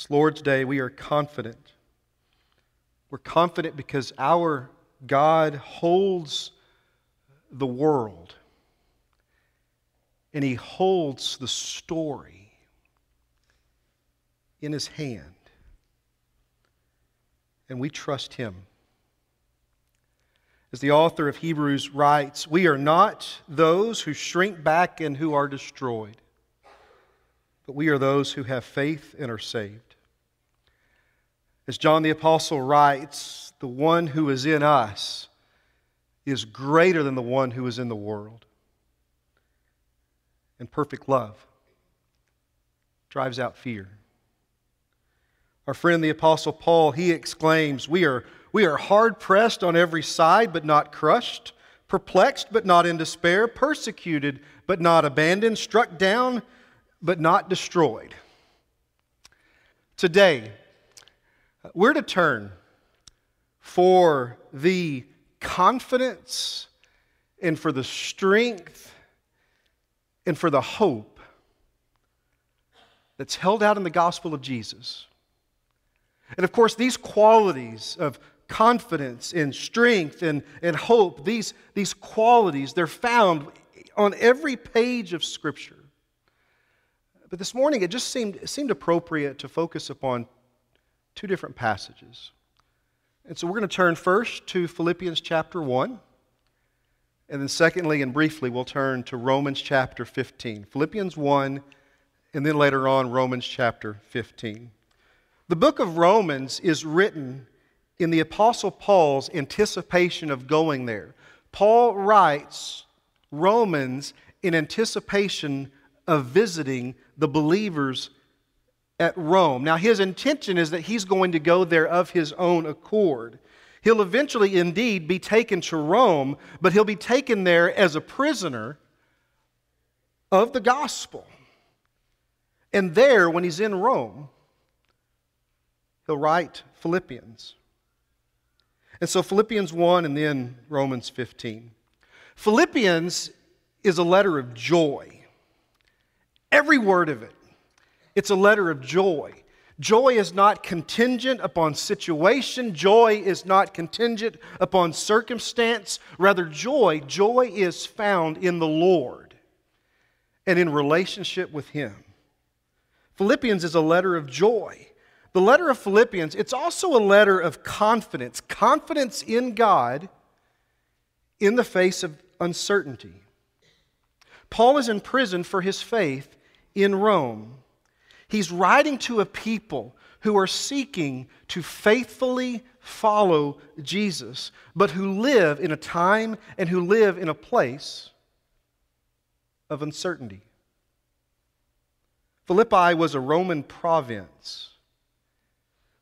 This Lord's Day, we are confident. We're confident because our God holds the world and He holds the story in His hand. And we trust Him. As the author of Hebrews writes, we are not those who shrink back and who are destroyed, but we are those who have faith and are saved. As John the Apostle writes, the one who is in us is greater than the one who is in the world. And perfect love drives out fear. Our friend the Apostle Paul, he exclaims, We are we are hard pressed on every side, but not crushed, perplexed, but not in despair, persecuted, but not abandoned, struck down, but not destroyed. Today, we're to turn for the confidence and for the strength and for the hope that's held out in the gospel of Jesus. And of course, these qualities of confidence and strength and, and hope, these, these qualities, they're found on every page of Scripture. But this morning, it just seemed, seemed appropriate to focus upon two different passages. And so we're going to turn first to Philippians chapter 1. And then, secondly and briefly, we'll turn to Romans chapter 15. Philippians 1, and then later on, Romans chapter 15. The book of Romans is written in the Apostle Paul's anticipation of going there. Paul writes Romans in anticipation of visiting the believers at Rome. Now, his intention is that he's going to go there of his own accord. He'll eventually indeed be taken to Rome, but he'll be taken there as a prisoner of the gospel. And there, when he's in Rome, he'll write Philippians. And so Philippians 1 and then Romans 15. Philippians is a letter of joy. Every word of it. It's a letter of joy. Joy is not contingent upon situation. Joy is not contingent upon circumstance. Rather, joy, joy is found in the Lord and in relationship with Him. Philippians is a letter of joy. The letter of Philippians, it's also a letter of confidence, confidence in God in the face of uncertainty. Paul is in prison for his faith in Rome. He's writing to a people who are seeking to faithfully follow Jesus, but who live in a time and who live in a place of uncertainty. Philippi was a Roman province.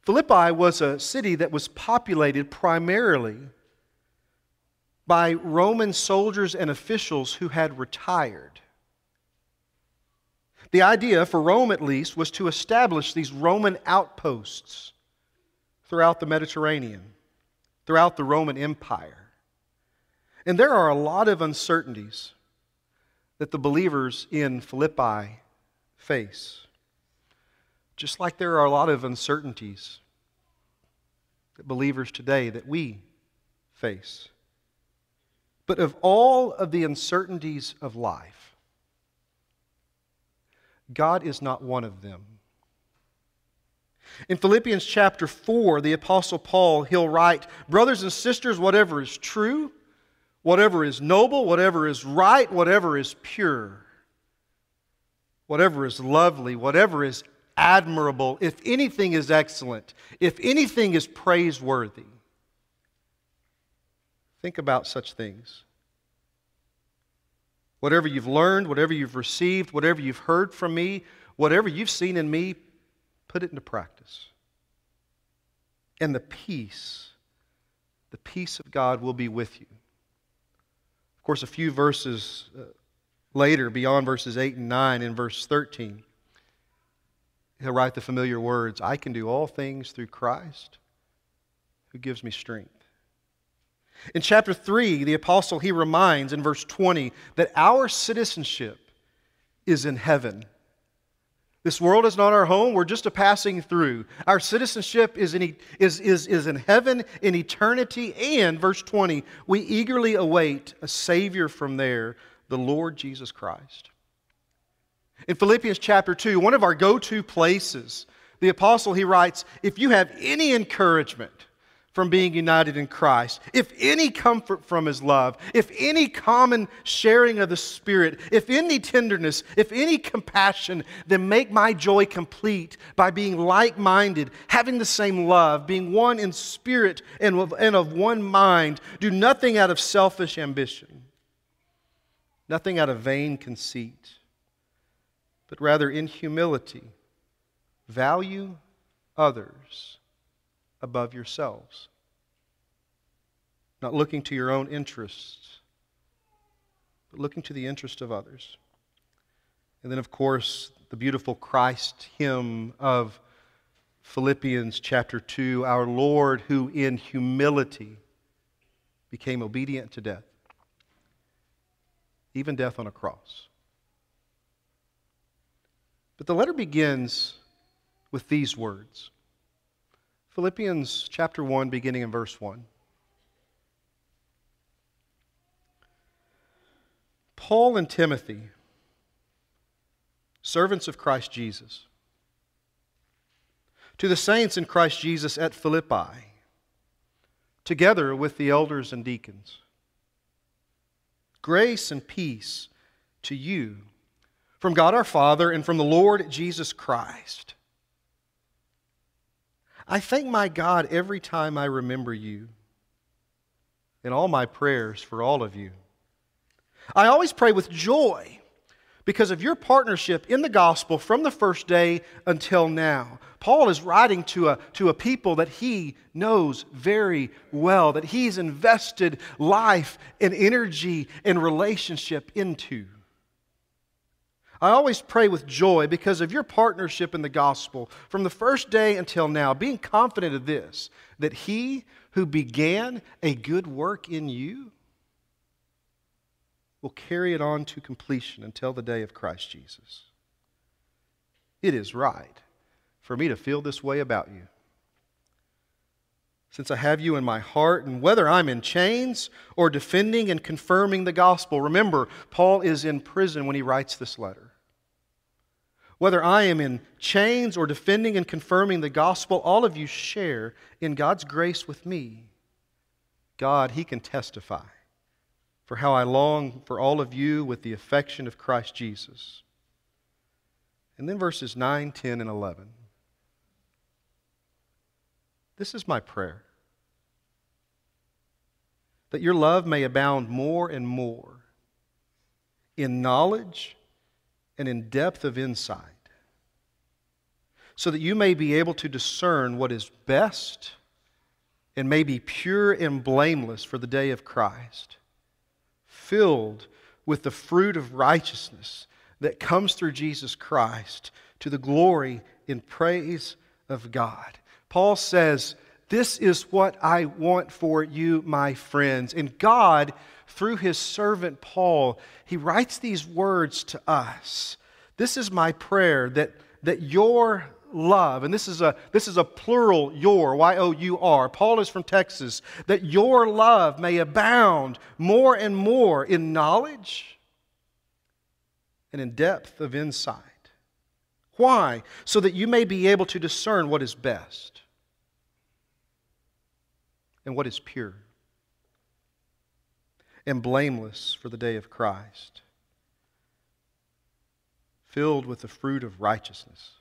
Philippi was a city that was populated primarily by Roman soldiers and officials who had retired. The idea, for Rome at least, was to establish these Roman outposts throughout the Mediterranean, throughout the Roman Empire. And there are a lot of uncertainties that the believers in Philippi face. Just like there are a lot of uncertainties that believers today that we face. But of all of the uncertainties of life, God is not one of them. In Philippians chapter 4, the Apostle Paul, he'll write, Brothers and sisters, whatever is true, whatever is noble, whatever is right, whatever is pure, whatever is lovely, whatever is admirable, if anything is excellent, if anything is praiseworthy, think about such things. Whatever you've learned, whatever you've received, whatever you've heard from me, whatever you've seen in me, put it into practice. And the peace, the peace of God will be with you. Of course, a few verses uh, later, beyond verses 8 and 9, in verse 13, he'll write the familiar words I can do all things through Christ who gives me strength. In chapter 3, the apostle he reminds in verse 20 that our citizenship is in heaven. This world is not our home. We're just a passing through. Our citizenship is in, is, is, is in heaven in eternity. And, verse 20, we eagerly await a Savior from there, the Lord Jesus Christ. In Philippians chapter 2, one of our go to places, the apostle he writes, If you have any encouragement, from being united in Christ, if any comfort from His love, if any common sharing of the Spirit, if any tenderness, if any compassion, then make my joy complete by being like minded, having the same love, being one in spirit and of, and of one mind. Do nothing out of selfish ambition, nothing out of vain conceit, but rather in humility, value others above yourselves. Not looking to your own interests, but looking to the interest of others. And then, of course, the beautiful Christ hymn of Philippians chapter 2 Our Lord, who in humility became obedient to death, even death on a cross. But the letter begins with these words Philippians chapter 1, beginning in verse 1. Paul and Timothy, servants of Christ Jesus, to the saints in Christ Jesus at Philippi, together with the elders and deacons. Grace and peace to you from God our Father and from the Lord Jesus Christ. I thank my God every time I remember you in all my prayers for all of you. I always pray with joy because of your partnership in the gospel from the first day until now. Paul is writing to a, to a people that he knows very well, that he's invested life and energy and relationship into. I always pray with joy because of your partnership in the gospel from the first day until now, being confident of this, that he who began a good work in you will carry it on to completion until the day of Christ Jesus. It is right for me to feel this way about you. Since I have you in my heart, and whether I'm in chains or defending and confirming the gospel, remember, Paul is in prison when he writes this letter. Whether I am in chains or defending and confirming the gospel, all of you share in God's grace with me. God, He can testify for how I long for all of you with the affection of Christ Jesus. And then verses 9, 10, and 11. This is my prayer that your love may abound more and more in knowledge and in depth of insight, so that you may be able to discern what is best and may be pure and blameless for the day of Christ, filled with the fruit of righteousness that comes through Jesus Christ to the glory and praise of God. Paul says, This is what I want for you, my friends. And God through his servant Paul, he writes these words to us. This is my prayer that, that your love, and this is a this is a plural your, Y O U R. Paul is from Texas, that your love may abound more and more in knowledge and in depth of insight. Why? So that you may be able to discern what is best and what is pure and blameless for the day of Christ, filled with the fruit of righteousness.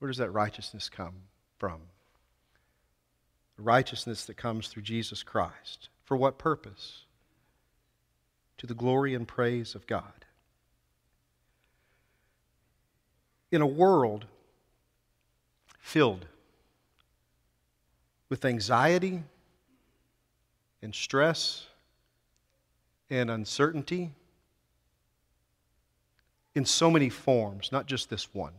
Where does that righteousness come from? The righteousness that comes through Jesus Christ. For what purpose? To the glory and praise of God. In a world filled with anxiety and stress and uncertainty in so many forms, not just this one.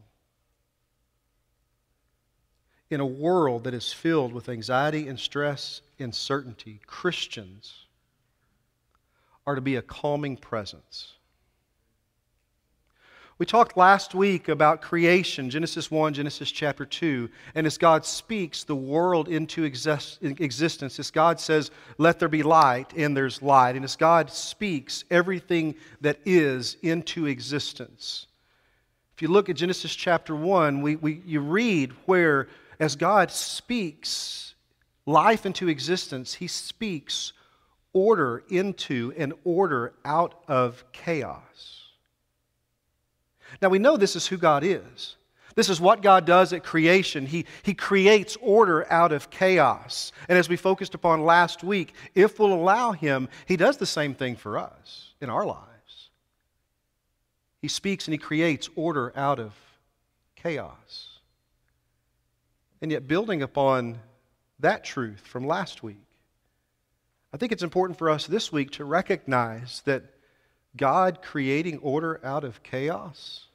In a world that is filled with anxiety and stress and certainty, Christians are to be a calming presence. We talked last week about creation, Genesis 1, Genesis chapter 2. And as God speaks the world into exist- existence, as God says, Let there be light, and there's light. And as God speaks everything that is into existence. If you look at Genesis chapter 1, we, we, you read where, as God speaks life into existence, He speaks order into and order out of chaos. Now we know this is who God is. This is what God does at creation. He, he creates order out of chaos. And as we focused upon last week, if we'll allow Him, He does the same thing for us in our lives. He speaks and He creates order out of chaos. And yet, building upon that truth from last week, I think it's important for us this week to recognize that God creating order out of chaos,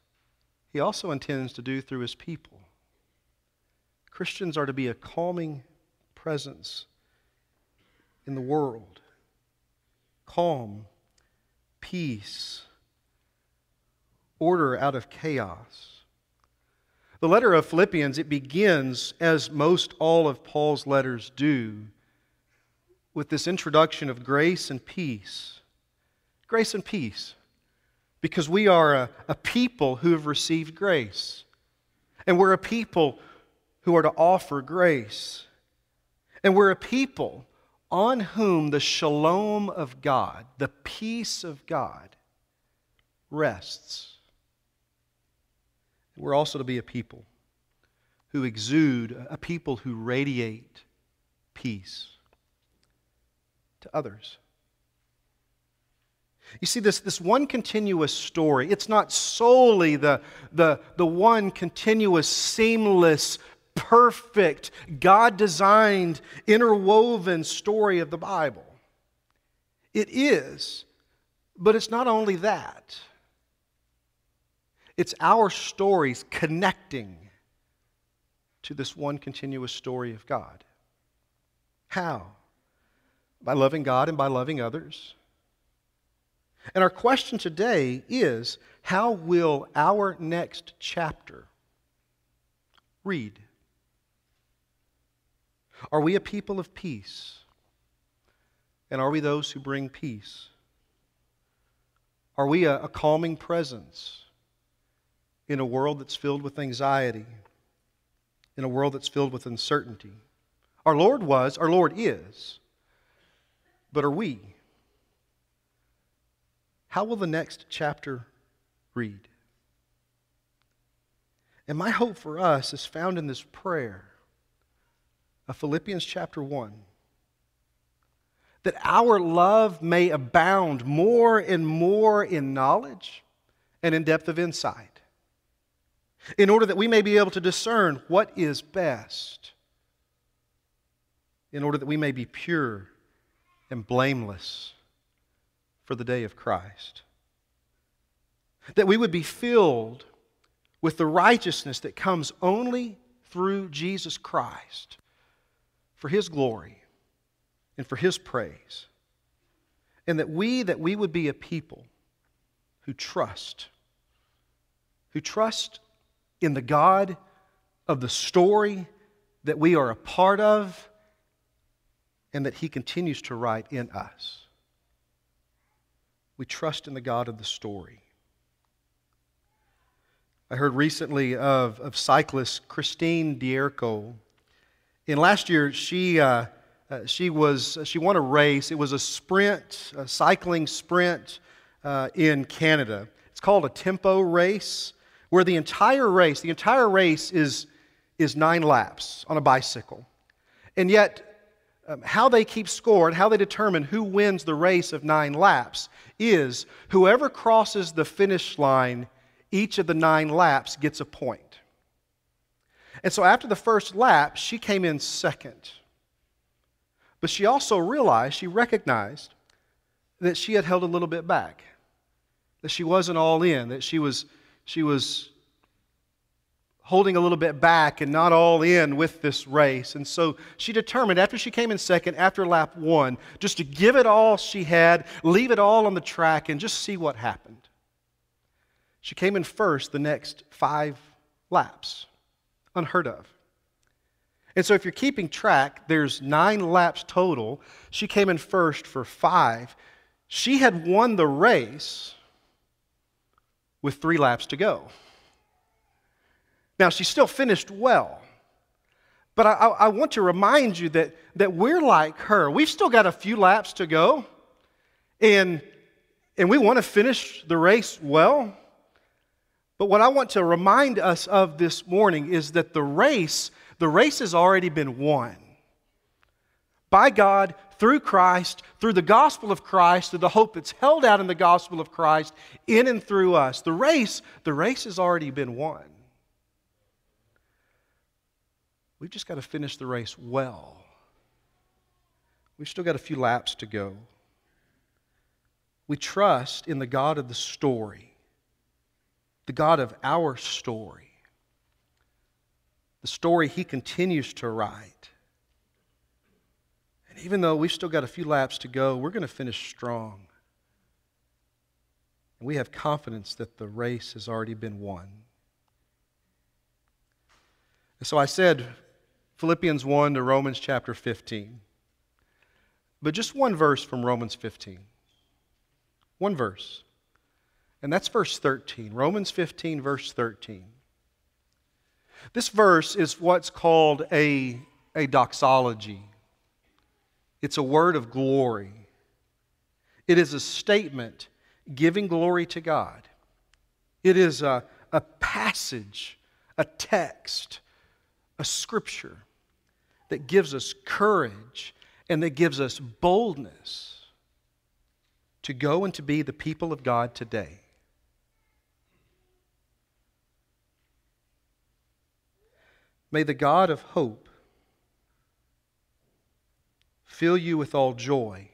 He also intends to do through His people. Christians are to be a calming presence in the world. Calm, peace, order out of chaos. The letter of Philippians, it begins, as most all of Paul's letters do, with this introduction of grace and peace grace and peace because we are a, a people who have received grace. And we're a people who are to offer grace. And we're a people on whom the shalom of God, the peace of God, rests. We're also to be a people who exude, a people who radiate peace to others. You see, this, this one continuous story, it's not solely the, the, the one continuous, seamless, perfect, God designed, interwoven story of the Bible. It is, but it's not only that. It's our stories connecting to this one continuous story of God. How? By loving God and by loving others and our question today is how will our next chapter read? Are we a people of peace? And are we those who bring peace? Are we a, a calming presence in a world that's filled with anxiety, in a world that's filled with uncertainty? Our Lord was, our Lord is, but are we? How will the next chapter read? And my hope for us is found in this prayer of Philippians chapter 1 that our love may abound more and more in knowledge and in depth of insight, in order that we may be able to discern what is best, in order that we may be pure and blameless for the day of Christ. That we would be filled with the righteousness that comes only through Jesus Christ for his glory and for his praise. And that we that we would be a people who trust who trust in the God of the story that we are a part of and that he continues to write in us. We trust in the God of the story. I heard recently of, of cyclist Christine D'Erco. In last year, she, uh, uh, she, was, she won a race. It was a sprint, a cycling sprint uh, in Canada. It's called a tempo race, where the entire race, the entire race is, is nine laps on a bicycle. And yet, um, how they keep score and how they determine who wins the race of nine laps is whoever crosses the finish line each of the nine laps gets a point. And so after the first lap, she came in second. But she also realized, she recognized that she had held a little bit back, that she wasn't all in, that she was, she was holding a little bit back and not all in with this race. And so she determined, after she came in second, after lap one, just to give it all she had, leave it all on the track, and just see what happened. She came in first the next five laps. Unheard of. And so, if you're keeping track, there's nine laps total. She came in first for five. She had won the race with three laps to go. Now, she still finished well. But I, I, want to remind you that, that we're like her. We've still got a few laps to go, and, and we want to finish the race well. But what I want to remind us of this morning is that the race, the race has already been won. By God, through Christ, through the gospel of Christ, through the hope that's held out in the gospel of Christ, in and through us. The race, the race has already been won. We've just got to finish the race well. We've still got a few laps to go. We trust in the God of the story, the God of our story, the story He continues to write. And even though we've still got a few laps to go, we're going to finish strong. And we have confidence that the race has already been won. And so I said Philippians 1 to Romans chapter 15. But just one verse from Romans 15. One verse. And that's verse 13. Romans 15, verse 13. This verse is what's called a, a doxology. It's a word of glory. It is a statement giving glory to God. It is a, a passage, a text a scripture that gives us courage and that gives us boldness to go and to be the people of God today. May the God of hope fill you with all joy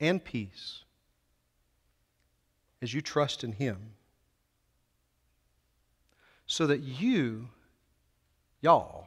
and peace as you trust in Him, so that you y'all,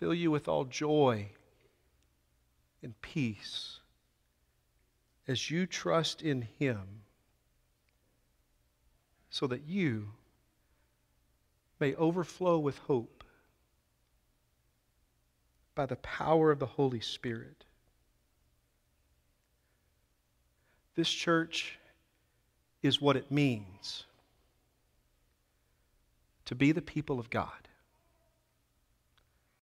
fill you with all joy and peace as you trust in Him so that you may overflow with hope by the power of the Holy Spirit. This church is what it means to be the people of God.